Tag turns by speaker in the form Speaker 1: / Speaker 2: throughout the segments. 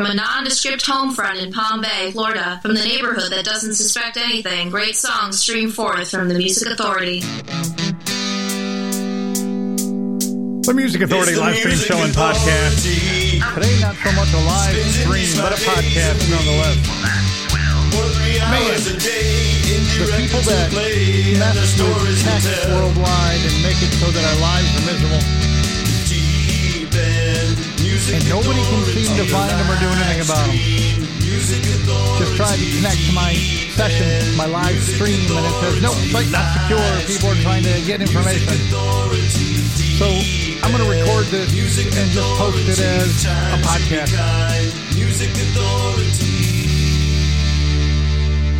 Speaker 1: From a nondescript home front in Palm Bay, Florida, from the neighborhood that doesn't suspect anything, great songs stream forth from the Music Authority.
Speaker 2: The Music Authority live stream show and podcast. Today, not so much a live stream, but a podcast nonetheless. Man, the people that mess with text worldwide and make it so that our lives are miserable, and nobody can seem to find them or do anything about them. Just tried to connect to my session, my live stream, and it says, nope, site not secure. People are trying to get information. So I'm going to record this and just post it as a podcast.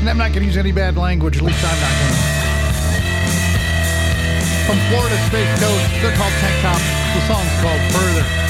Speaker 2: And I'm not going to use any bad language, at least I'm not going to. From Florida Space Coast, they're called Tank Top. The song's called Further.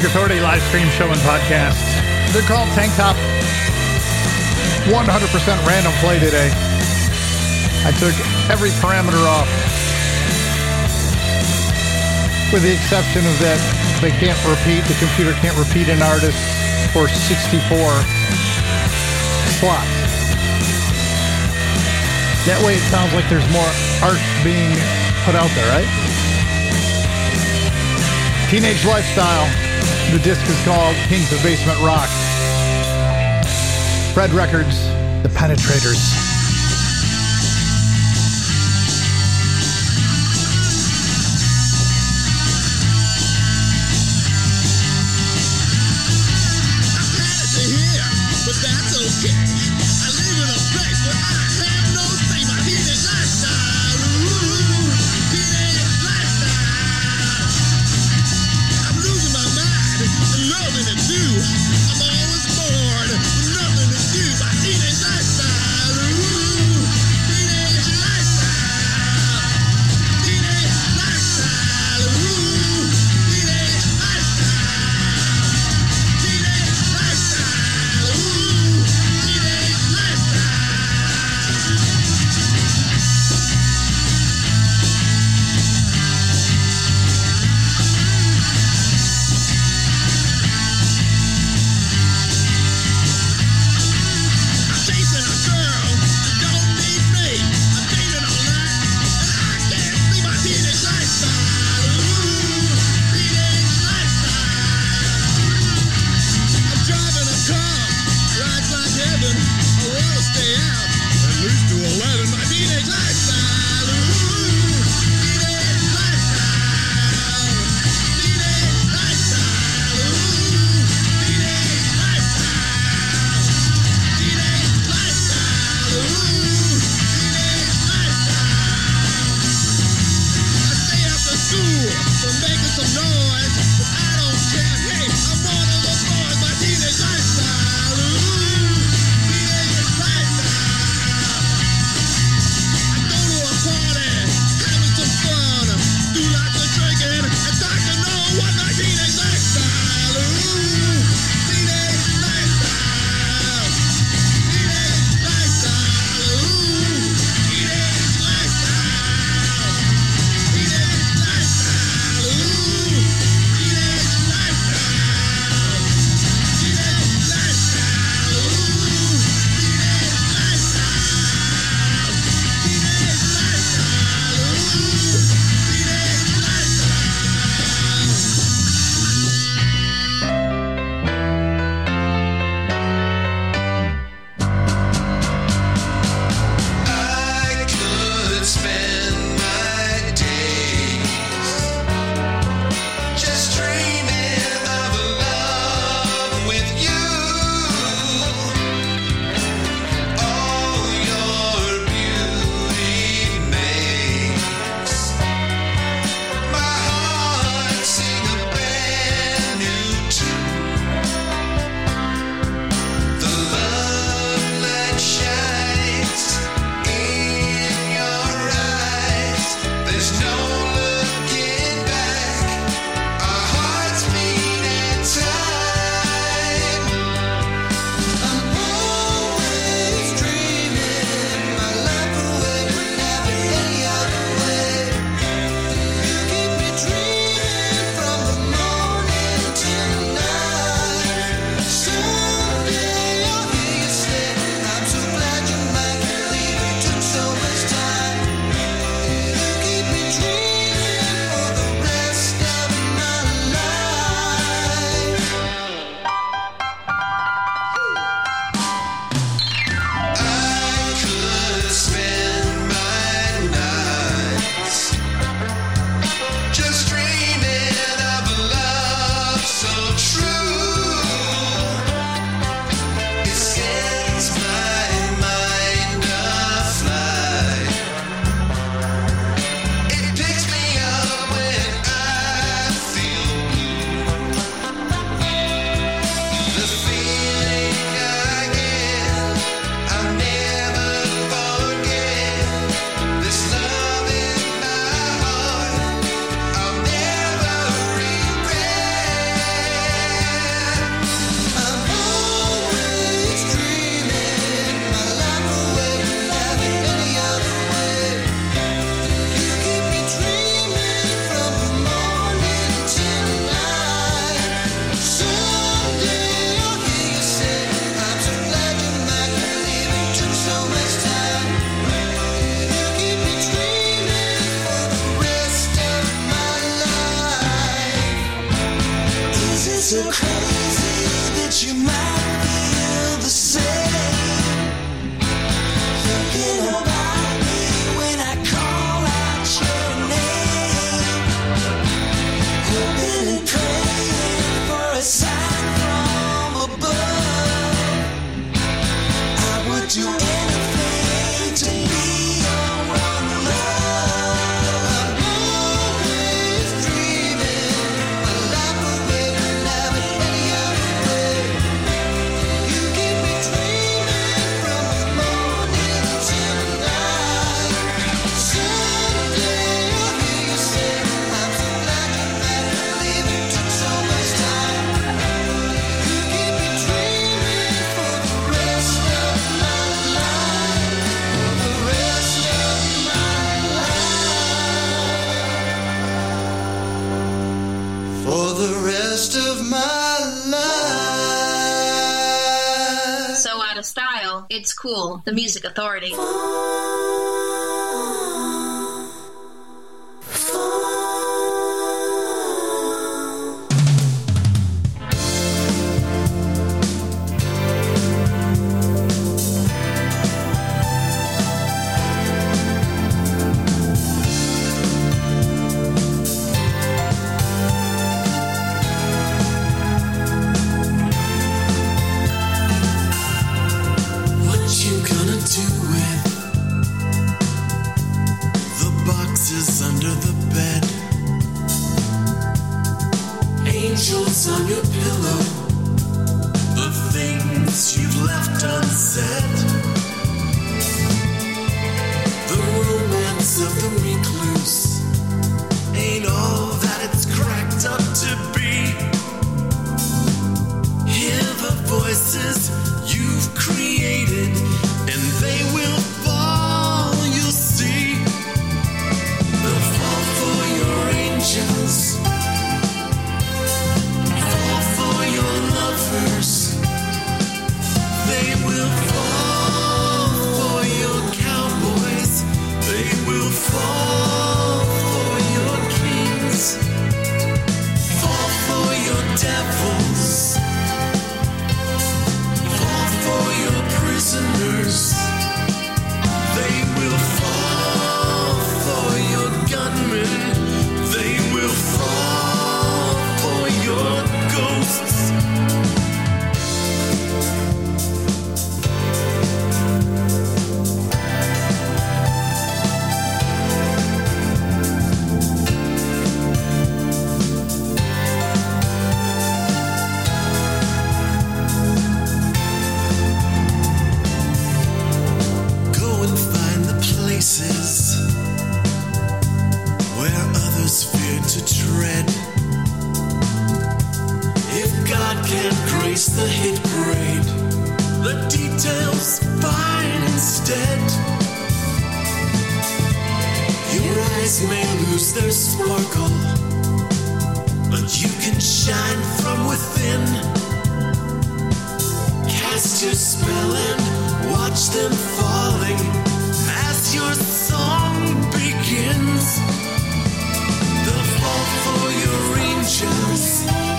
Speaker 2: Music Authority live stream show and podcast. They're called Tank Top. 100% random play today. I took every parameter off. With the exception of that they can't repeat, the computer can't repeat an artist for 64 slots. That way it sounds like there's more art being put out there, right? Teenage Lifestyle. The disc is called Kings of Basement Rock. Fred Records, The Penetrators.
Speaker 3: authority.
Speaker 4: you're spilling, watch them falling as your song begins. They'll fall for your angels.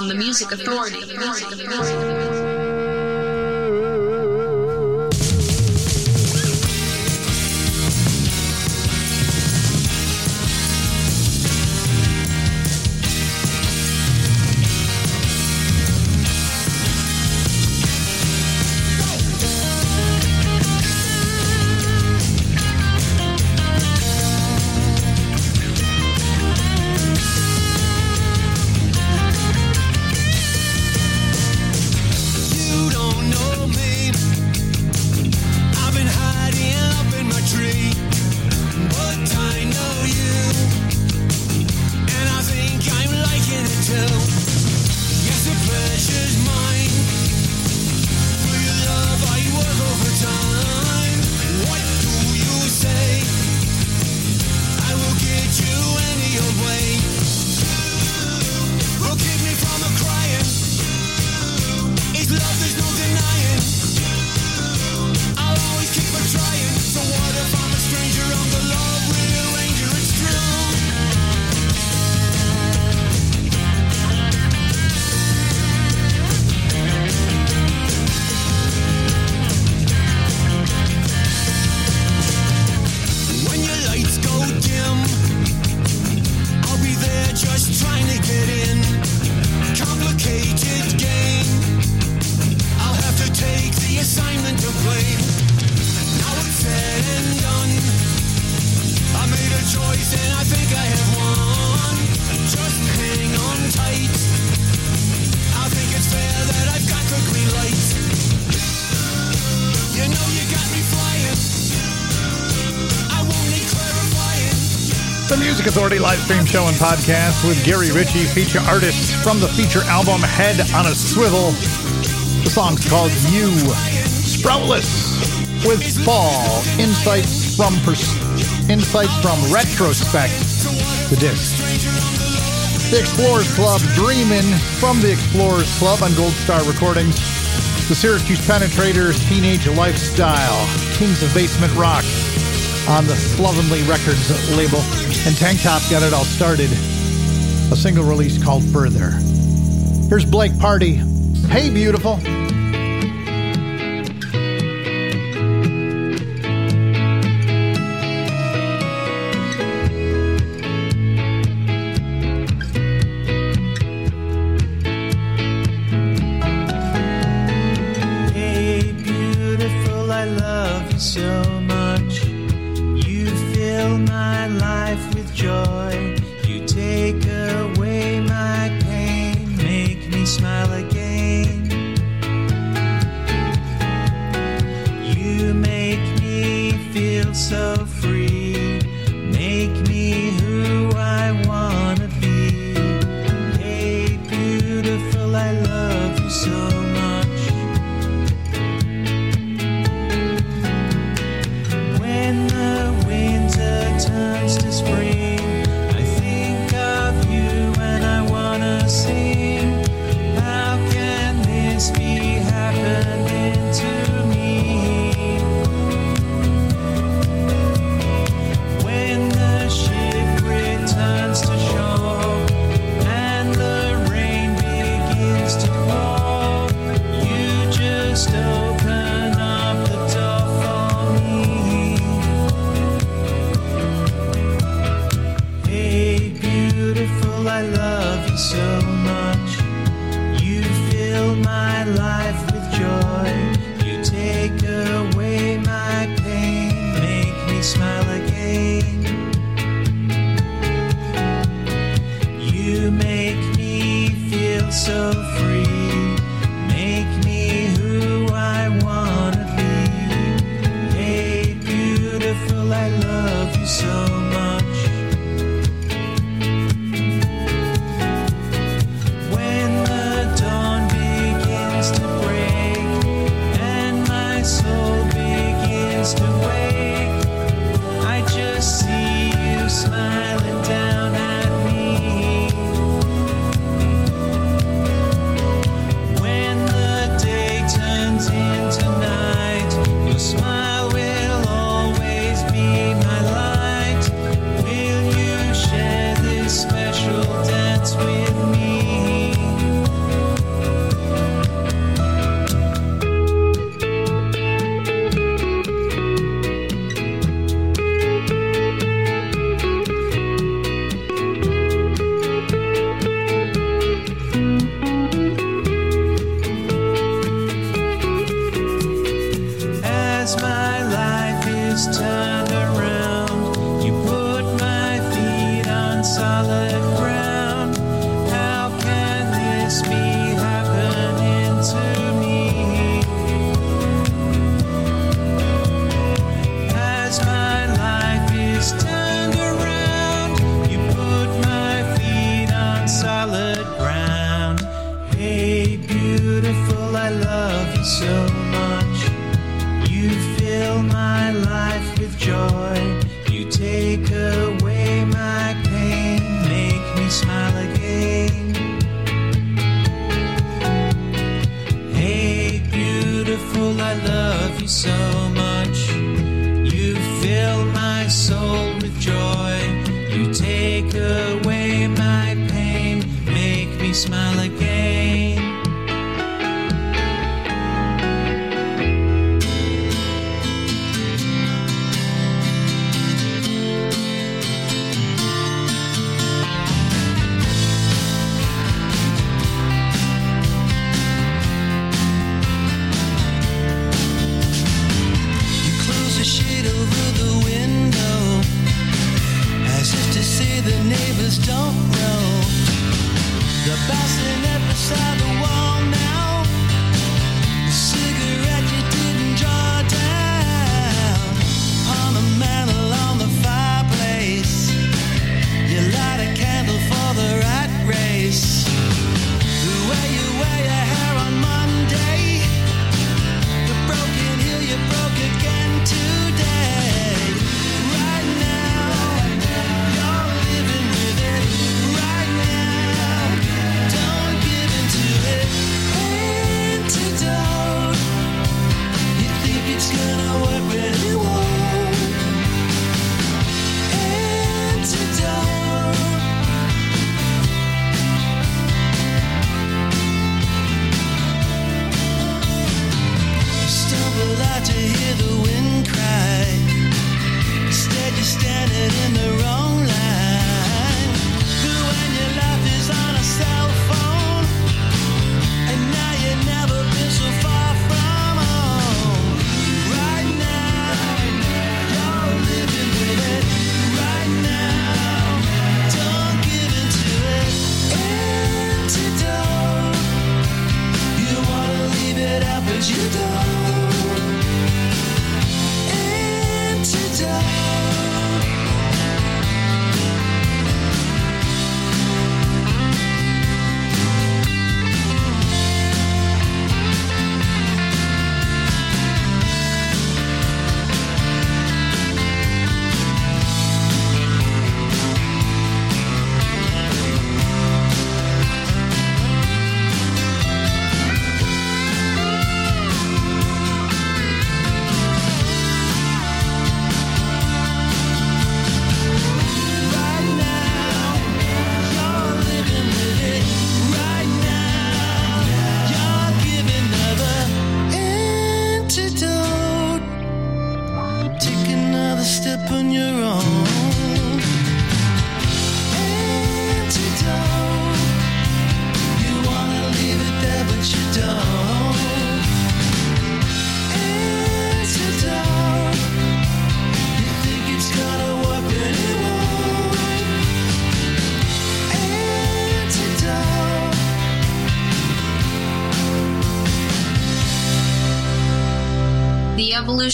Speaker 1: on the Music Authority.
Speaker 5: The
Speaker 6: music authority. live stream show and podcast with Gary Ritchie, feature artists from the feature album Head on a Swivel. The song's called You Sproutless with Fall Insights from pers- Insights from Retrospect, the disc. The Explorers Club Dreamin' from the Explorers Club on Gold Star Recordings. The Syracuse Penetrators Teenage Lifestyle, Kings of Basement Rock on the Slovenly Records label. And Tank Top got it all started. A single release called Further. Here's Blake Party. Hey, beautiful.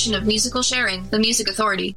Speaker 3: Evolution of musical sharing, the Music Authority.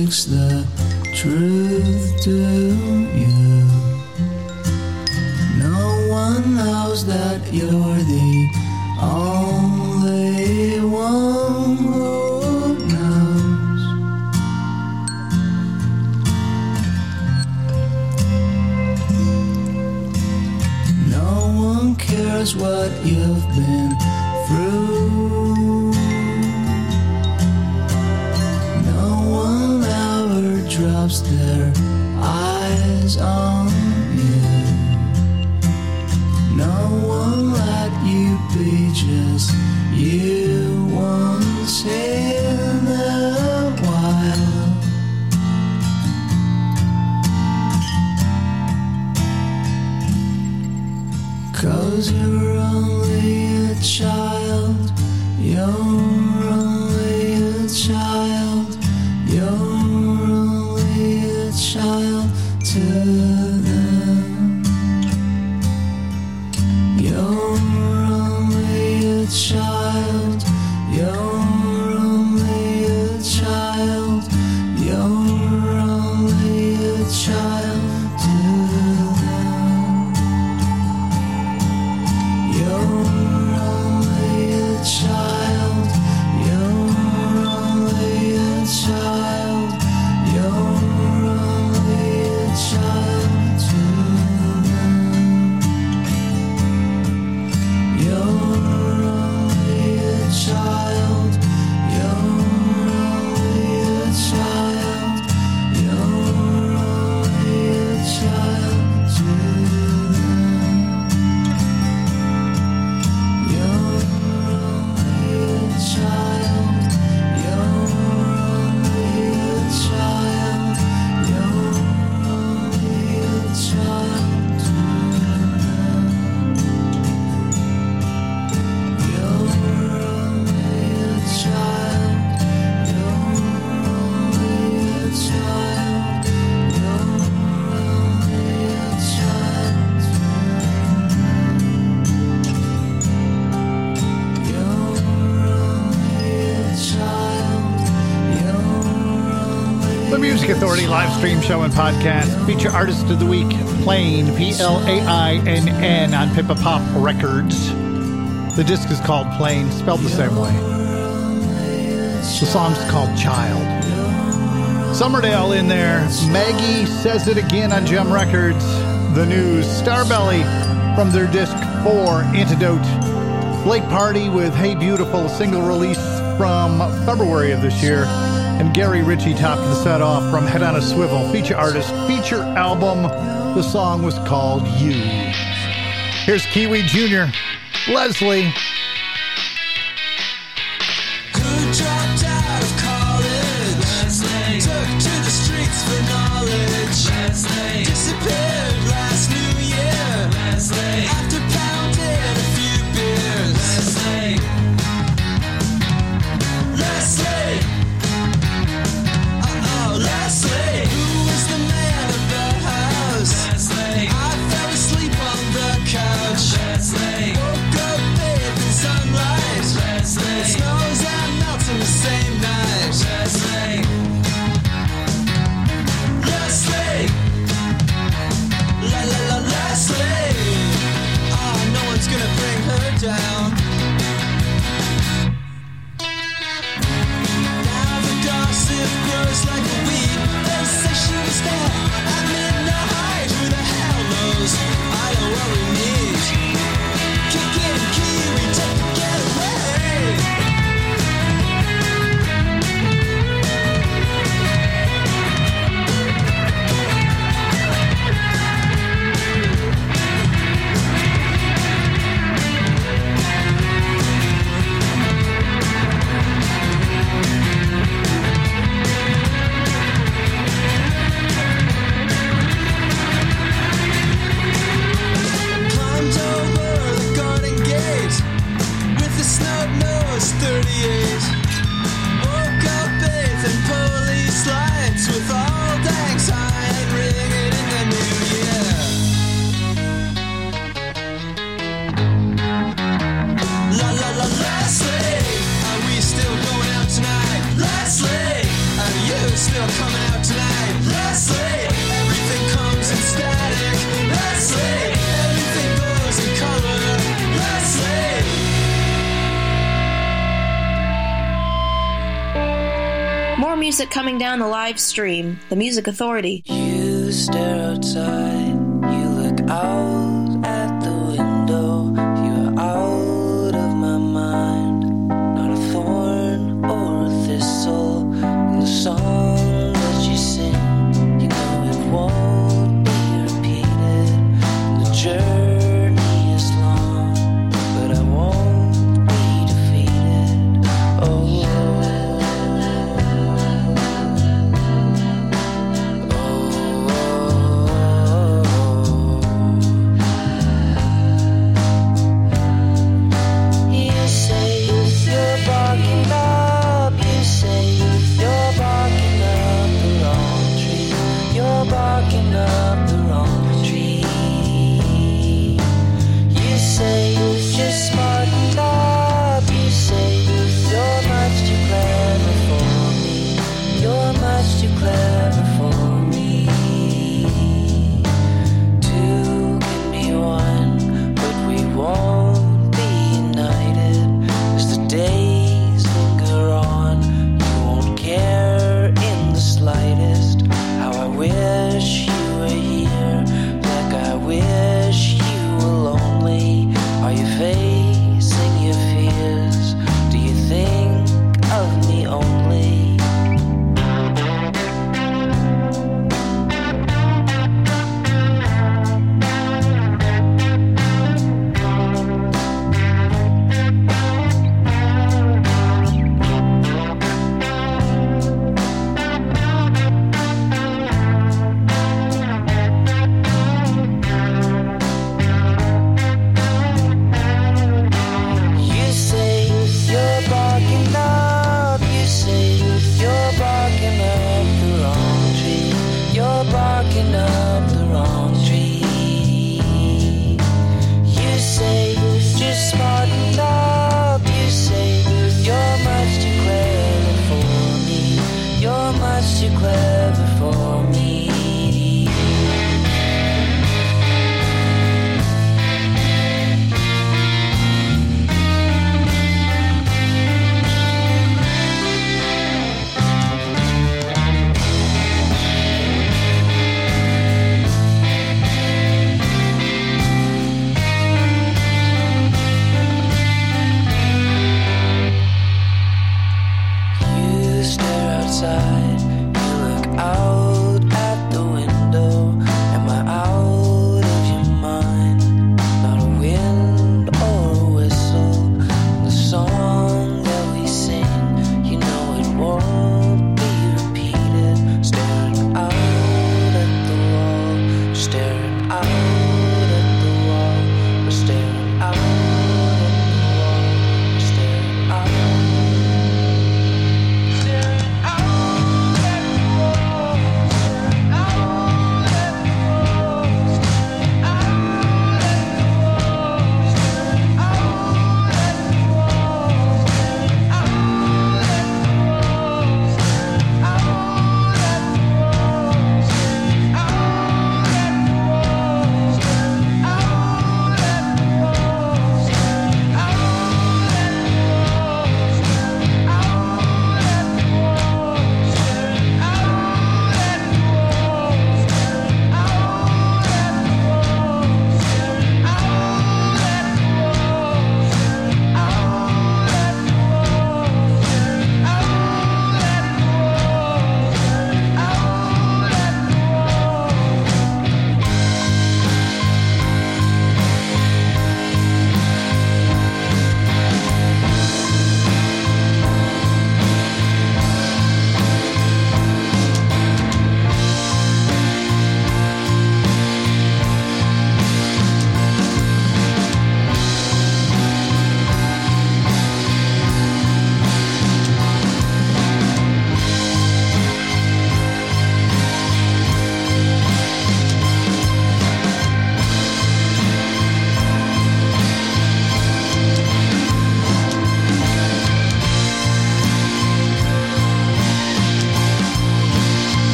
Speaker 4: Speaks the truth to you. No one knows that you're the only one who knows. No one cares what you've been eyes on
Speaker 7: podcast. Feature artist of the week, Plain, P L A I N N, on Pippa Pop Records. The disc is called Plain, spelled the same way. The song's called Child. Summerdale in there. Maggie says it again on Jem Records. The news. Starbelly from their disc 4, Antidote. Blake Party with Hey Beautiful, single release from February of this year. And Gary Ritchie topped the set off from Head on a Swivel, feature artist, feature album. The song was called You. Here's Kiwi Jr., Leslie.
Speaker 1: Live stream, the Music Authority.
Speaker 8: You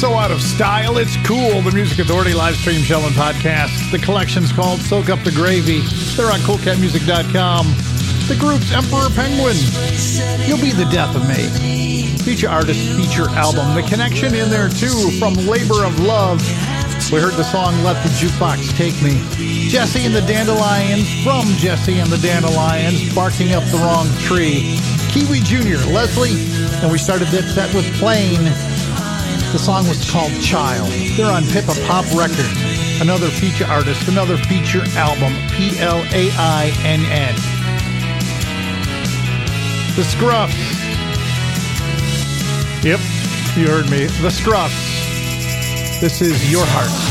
Speaker 4: so
Speaker 7: out of style, it's cool. The Music Authority live stream show and podcast. The collection's called Soak Up the Gravy. They're on CoolCatMusic.com. The group's Emperor Penguin. You'll be the death of me. Feature artist, feature album. The connection in there too from Labor of Love. We heard the song Let the Jukebox Take Me. Jesse and the Dandelions from Jesse and the Dandelions, Barking Up the Wrong Tree. Kiwi Jr., Leslie, and we started that set with Plain the song was called Child. They're on Pippa Pop Records. Another feature artist, another feature album, P L A I N N. The Scruffs. Yep, you heard me. The Scruffs. This is Your Heart.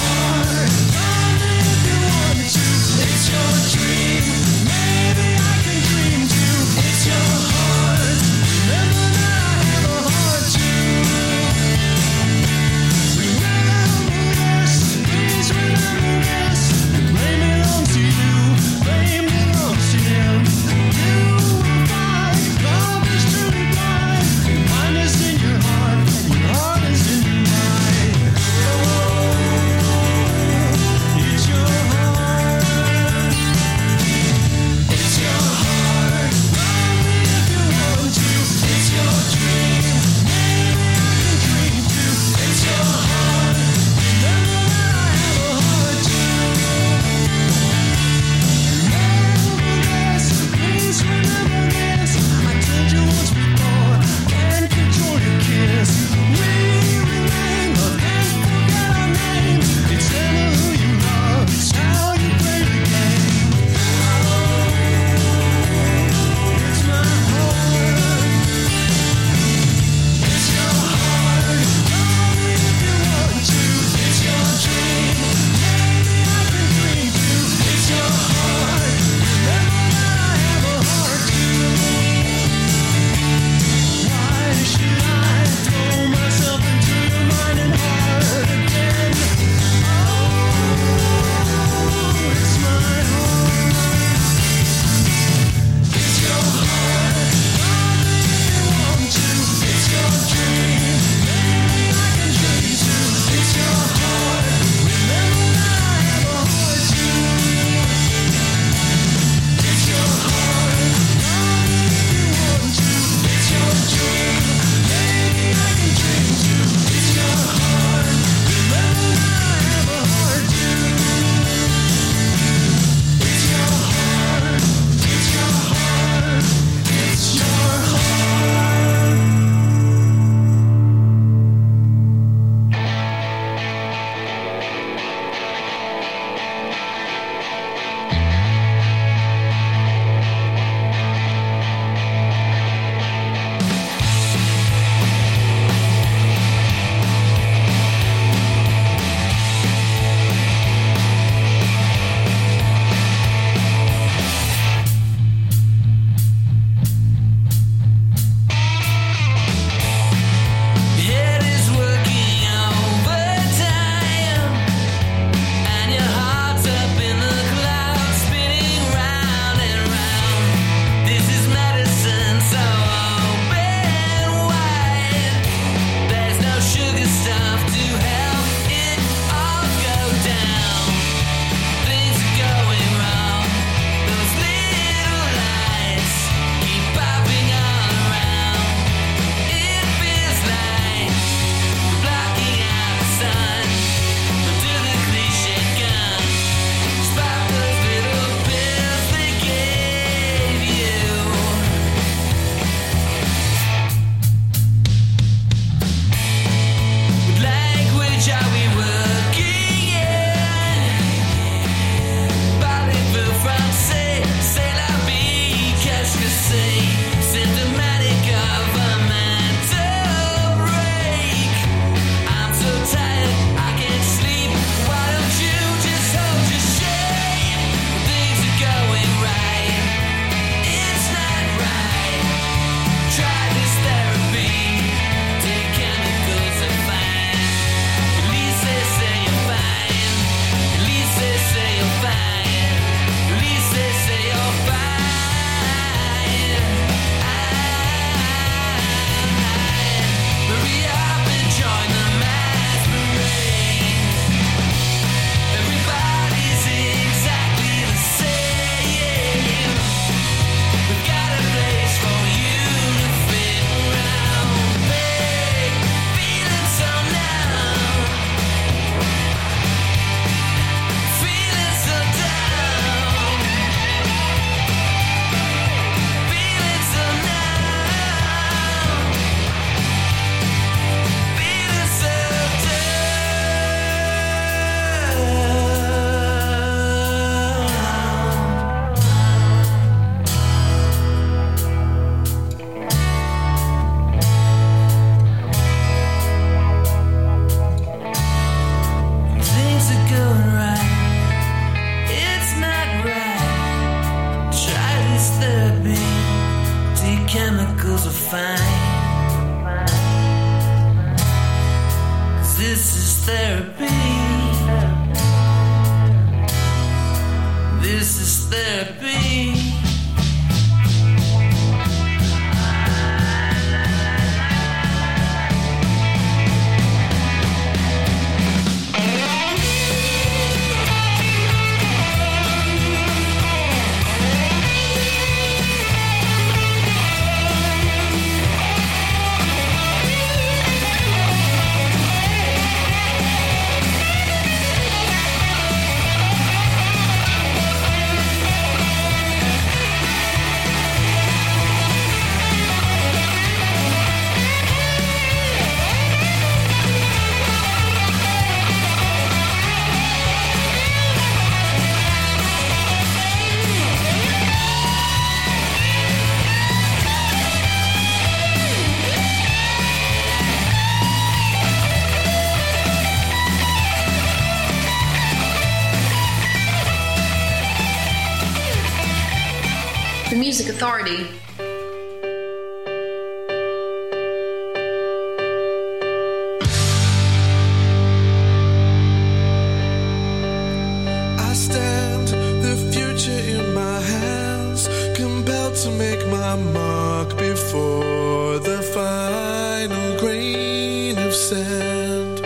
Speaker 9: to make my mark before the final grain of sand.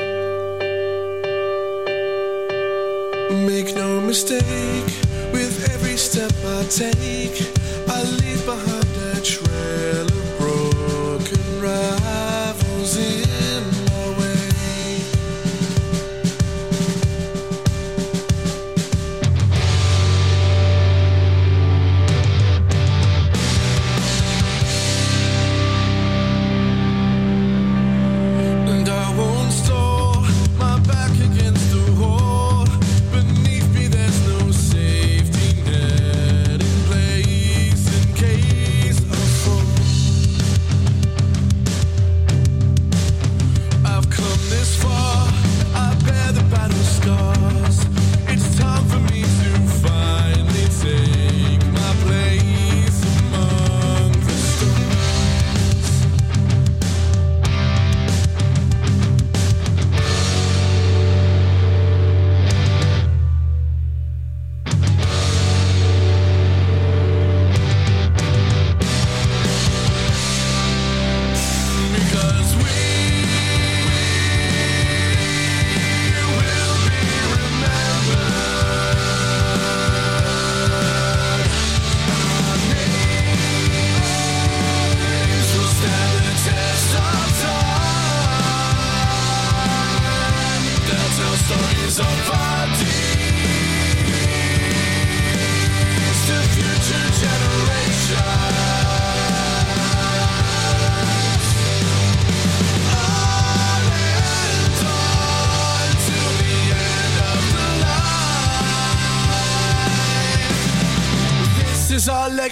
Speaker 9: Make no mistake, with every step I take.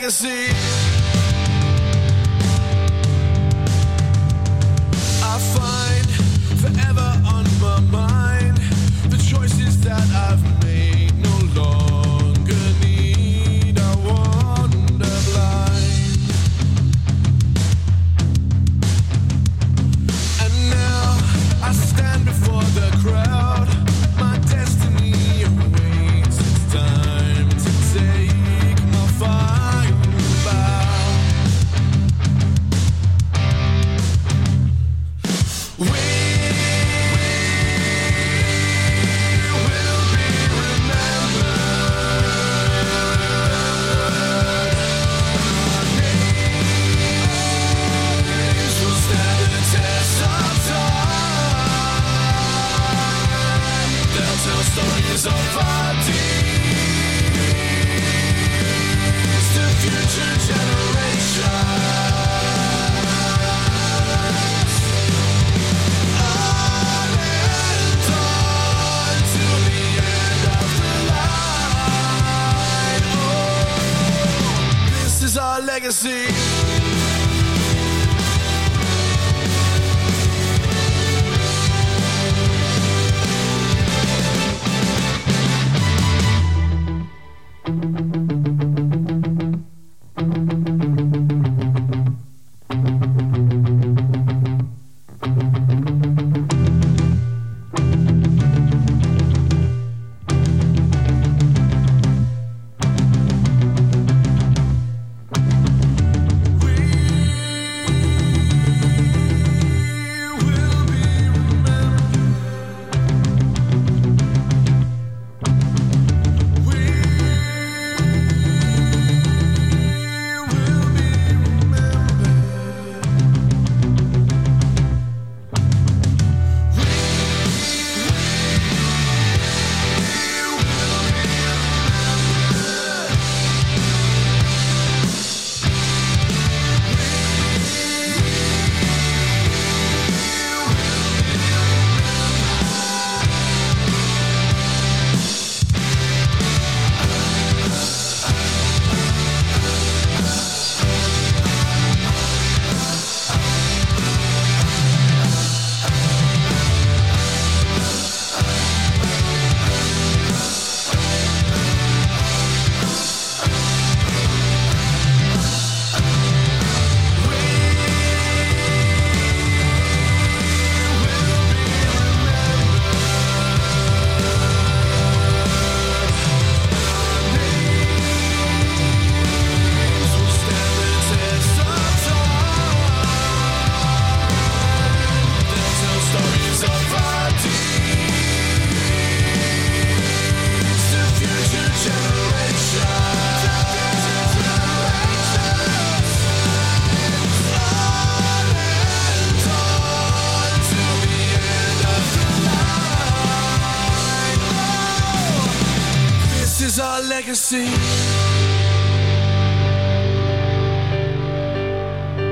Speaker 9: legacy.